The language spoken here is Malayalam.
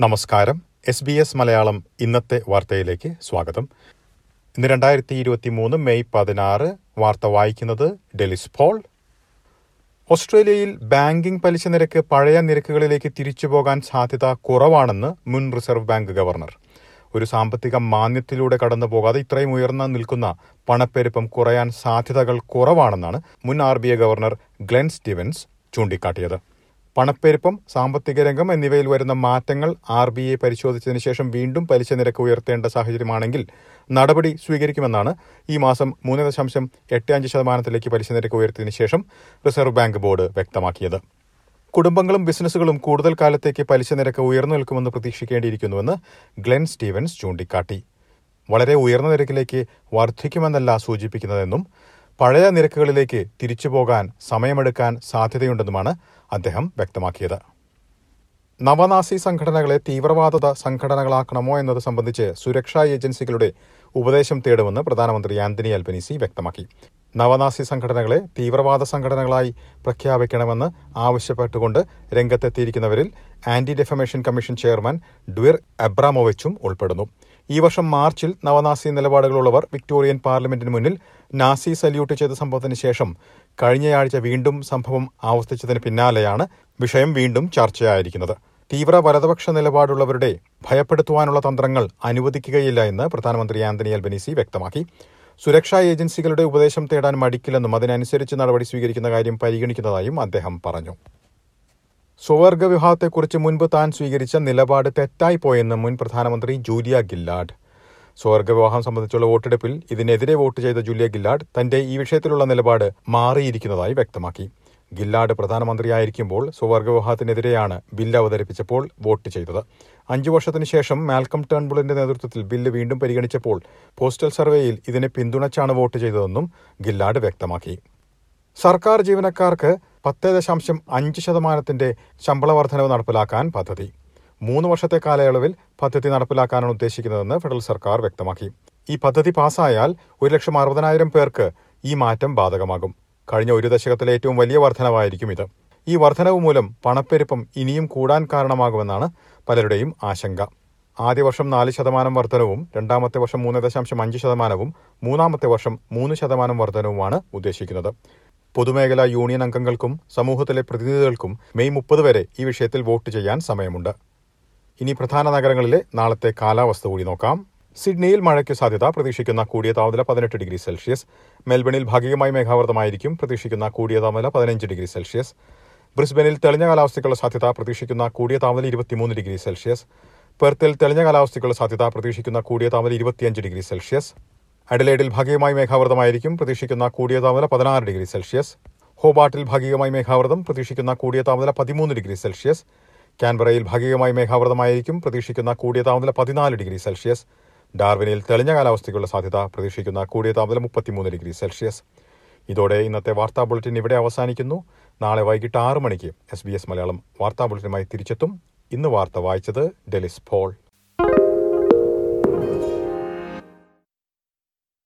നമസ്കാരം. എസ് ബി എസ് മലയാളം ഇന്നത്തെ വാർത്തയിലേക്ക് സ്വാഗതം. ഇന്ന് രണ്ടായിരത്തി ഇരുപത്തി മൂന്ന് മെയ് പതിനാറ് വാർത്ത വായിക്കുന്നത് ഡെലിസ് പോൾ. ഓസ്ട്രേലിയയിൽ ബാങ്കിംഗ് പലിശ നിരക്ക് പഴയ നിരക്കുകളിലേക്ക് തിരിച്ചുപോകാൻ സാധ്യത കുറവാണെന്ന് മുൻ റിസർവ് ബാങ്ക് ഗവർണർ. ഒരു സാമ്പത്തിക മാന്യത്തിലൂടെ കടന്നു പോകാതെ ഇത്രയും ഉയർന്ന നിൽക്കുന്ന പണപ്പെരുപ്പം കുറയാൻ സാധ്യതകൾ കുറവാണെന്നാണ് മുൻ R B I governor Glenn Stevens ചൂണ്ടിക്കാട്ടിയത്. പണപ്പെരുപ്പം സാമ്പത്തിക രംഗം എന്നിവയിൽ വരുന്ന മാറ്റങ്ങൾ ആർ ബി ഐ പരിശോധിച്ചതിന് ശേഷം വീണ്ടും പലിശ നിരക്ക് ഉയർത്തേണ്ട സാഹചര്യമാണെങ്കിൽ നടപടി സ്വീകരിക്കുമെന്നാണ് ഈ മാസം മൂന്ന് ദശാംശം എട്ട് അഞ്ച് ശതമാനത്തിലേക്ക് പലിശ നിരക്ക് ഉയർത്തിയതിനു ശേഷം റിസർവ് ബാങ്ക് ബോർഡ് വ്യക്തമാക്കിയത്. കുടുംബങ്ങളും ബിസിനസ്സുകളും കൂടുതൽ കാലത്തേക്ക് പലിശ നിരക്ക് ഉയർന്നു നിൽക്കുമെന്ന് പ്രതീക്ഷിക്കേണ്ടിയിരിക്കുന്നുവെന്ന് ഗ്ലെൻ സ്റ്റീവൻസ് ചൂണ്ടിക്കാട്ടി. വളരെ ഉയർന്ന നിരക്കിലേക്ക് വർദ്ധിക്കുമെന്നല്ല സൂചിപ്പിക്കുന്നതെന്നും പഴയ നിരക്കുകളിലേക്ക് തിരിച്ചുപോകാൻ സമയമെടുക്കാൻ സാധ്യതയുണ്ടെന്നുമാണ് അദ്ദേഹം വ്യക്തമാക്കിയത്. നവനാസി സംഘടനകളെ തീവ്രവാദ സംഘടനകളാക്കണമോ എന്നത് സംബന്ധിച്ച് സുരക്ഷാ ഏജൻസികളുടെ ഉപദേശം തേടുമെന്ന് പ്രധാനമന്ത്രി ആന്റണി അൽബനീസി വ്യക്തമാക്കി. നവനാസി സംഘടനകളെ തീവ്രവാദ സംഘടനകളായി പ്രഖ്യാപിക്കണമെന്ന് ആവശ്യപ്പെട്ടുകൊണ്ട് രംഗത്തെത്തിയിരിക്കുന്നവരിൽ anti defamation commission chairman Dvir അബ്രാമോവിച്ചും ഉൾപ്പെടുന്നു. ഈ വർഷം മാർച്ചിൽ നവനാസി നിലപാടുകളുള്ളവർ വിക്ടോറിയൻ പാർലമെന്റിന് മുന്നിൽ നാസി സല്യൂട്ട് ചെയ്ത സംഭവത്തിന് ശേഷം കഴിഞ്ഞയാഴ്ച വീണ്ടും സംഭവം ആവർത്തിച്ചതിന് പിന്നാലെയാണ് വിഷയം വീണ്ടും ചർച്ചയായിരിക്കുന്നത്. തീവ്ര വലതുപക്ഷ നിലപാടുള്ളവരുടെ ഭയപ്പെടുത്തുവാനുള്ള തന്ത്രങ്ങൾ അനുവദിക്കുകയില്ല എന്ന് പ്രധാനമന്ത്രി ആന്റണി അൽബനീസി വ്യക്തമാക്കി. സുരക്ഷാ ഏജൻസികളുടെ ഉപദേശം തേടാൻ മടിക്കില്ലെന്നും അതിനനുസരിച്ച് നടപടി സ്വീകരിക്കുന്ന കാര്യം പരിഗണിക്കുന്നതായും അദ്ദേഹം പറഞ്ഞു. സ്വവർഗ വിവാഹത്തെക്കുറിച്ച് മുൻപ് താൻ സ്വീകരിച്ച നിലപാട് തെറ്റായി പോയെന്ന് മുൻ പ്രധാനമന്ത്രി ജൂലിയ ഗില്ലാഡ് സ്വവർഗ വിവാഹം സംബന്ധിച്ചുള്ള വോട്ടെടുപ്പിൽ ഇതിനെതിരെ വോട്ട് ചെയ്ത ജൂലിയ ഗില്ലാഡ് തന്റെ ഈ വിഷയത്തിലുള്ള നിലപാട് മാറിയിരിക്കുന്നതായി വ്യക്തമാക്കി. ഗില്ലാഡ് പ്രധാനമന്ത്രിയായിരിക്കുമ്പോൾ സ്വവർഗ വിവാഹത്തിനെതിരെയാണ് ബില്ല് അവതരിപ്പിച്ചപ്പോൾ വോട്ട് ചെയ്തത്. അഞ്ചു വർഷത്തിനു ശേഷം മാൽക്കം ടേൺബുളിന്റെ നേതൃത്വത്തിൽ ബില്ല് വീണ്ടും പരിഗണിച്ചപ്പോൾ പോസ്റ്റൽ സർവേയിൽ ഇതിനെ പിന്തുണച്ചാണ് വോട്ട് ചെയ്തതെന്നും ഗില്ലാഡ് വ്യക്തമാക്കി. സർക്കാർ ജീവനക്കാർക്ക് പത്ത് ദശാംശം അഞ്ച് ശതമാനത്തിന്റെ ശമ്പള വർധനവ് നടപ്പിലാക്കാൻ പദ്ധതി. മൂന്ന് വർഷത്തെ കാലയളവിൽ പദ്ധതി നടപ്പിലാക്കാനാണ് ഉദ്ദേശിക്കുന്നതെന്ന് ഫെഡറൽ സർക്കാർ വ്യക്തമാക്കി. ഈ പദ്ധതി പാസായാൽ ഒരു ലക്ഷം അറുപതിനായിരം പേർക്ക് ഈ മാറ്റം ബാധകമാകും. കഴിഞ്ഞ ഒരു ദശകത്തിലെ ഏറ്റവും വലിയ വർധനവായിരിക്കും ഇത്. ഈ വർധനവ് മൂലം പണപ്പെരുപ്പം ഇനിയും കൂടാൻ കാരണമാകുമെന്നാണ് പലരുടെയും ആശങ്ക. ആദ്യ വർഷം നാല് ശതമാനം വർധനവും രണ്ടാമത്തെ വർഷം മൂന്ന് ദശാംശം അഞ്ച് ശതമാനവും മൂന്നാമത്തെ വർഷം മൂന്ന് ശതമാനം വർധനവുമാണ് ഉദ്ദേശിക്കുന്നത്. പൊതുമേഖലാ യൂണിയൻ അംഗങ്ങൾക്കും സമൂഹത്തിലെ പ്രതിനിധികൾക്കും മെയ് മുപ്പത് വരെ ഈ വിഷയത്തിൽ വോട്ട് ചെയ്യാൻ സമയമുണ്ട്. ഇനി പ്രധാന നഗരങ്ങളിലെ നാളത്തെ കാലാവസ്ഥ കൂടി നോക്കാം. സിഡ്നിയിൽ മഴയ്ക്ക് സാധ്യത പ്രതീക്ഷിക്കുന്ന കൂടിയ താപനില പതിനെട്ട് ഡിഗ്രി സെൽഷ്യസ്. മെൽബണിൽ ഭാഗികമായി മേഘാവൃതമായിരിക്കും പ്രതീക്ഷിക്കുന്ന കൂടിയ താപനില പതിനഞ്ച് ഡിഗ്രി സെൽഷ്യസ്. ബ്രിസ്ബനിൽ തെളിഞ്ഞ കാലാവസ്ഥയ്ക്കുള്ള സാധ്യത പ്രതീക്ഷിക്കുന്ന കൂടിയ താപനില ഇരുപത്തിമൂന്ന് ഡിഗ്രി സെൽഷ്യസ്. പെർത്തിൽ തെളിഞ്ഞ കാലാവസ്ഥയ്ക്കുള്ള സാധ്യത പ്രതീക്ഷിക്കുന്ന കൂടിയ താപനില ഇരുപത്തിയഞ്ച് ഡിഗ്രി സെൽഷ്യസ്. അഡലേഡിൽ ഭാഗികമായി മേഘാവൃതമായിരിക്കും പ്രതീക്ഷിക്കുന്ന കൂടിയ താപനില പതിനാറ് ഡിഗ്രി സെൽഷ്യസ്. ഹോബാട്ടിൽ ഭാഗികമായി മേഘാവൃതം പ്രതീക്ഷിക്കുന്ന കൂടിയ താപനില പതിമൂന്ന് ഡിഗ്രി സെൽഷ്യസ്. കാൻബറയിൽ ഭാഗികമായി മേഘാവൃതമായിരിക്കും പ്രതീക്ഷിക്കുന്ന കൂടിയ താപനില പതിനാല് ഡിഗ്രി സെൽഷ്യസ്. ഡാർവിനിൽ തെളിഞ്ഞ കാലാവസ്ഥയ്ക്കുള്ള സാധ്യത പ്രതീക്ഷിക്കുന്ന കൂടിയ താപനില മുപ്പത്തിമൂന്ന് ഡിഗ്രി സെൽഷ്യസ്. ഇതോടെ ഇന്നത്തെ വാർത്താ ബുള്ളറ്റിൻ ഇവിടെ അവസാനിക്കുന്നു. നാളെ വൈകിട്ട് ആറ് മണിക്ക് എസ് ബി എസ് മലയാളം വാർത്താ ബുള്ളറ്റിനുമായി തിരിച്ചെത്തും. ഇന്ന് വാർത്ത വായിച്ചത് ഡെലിസ് പോൾ.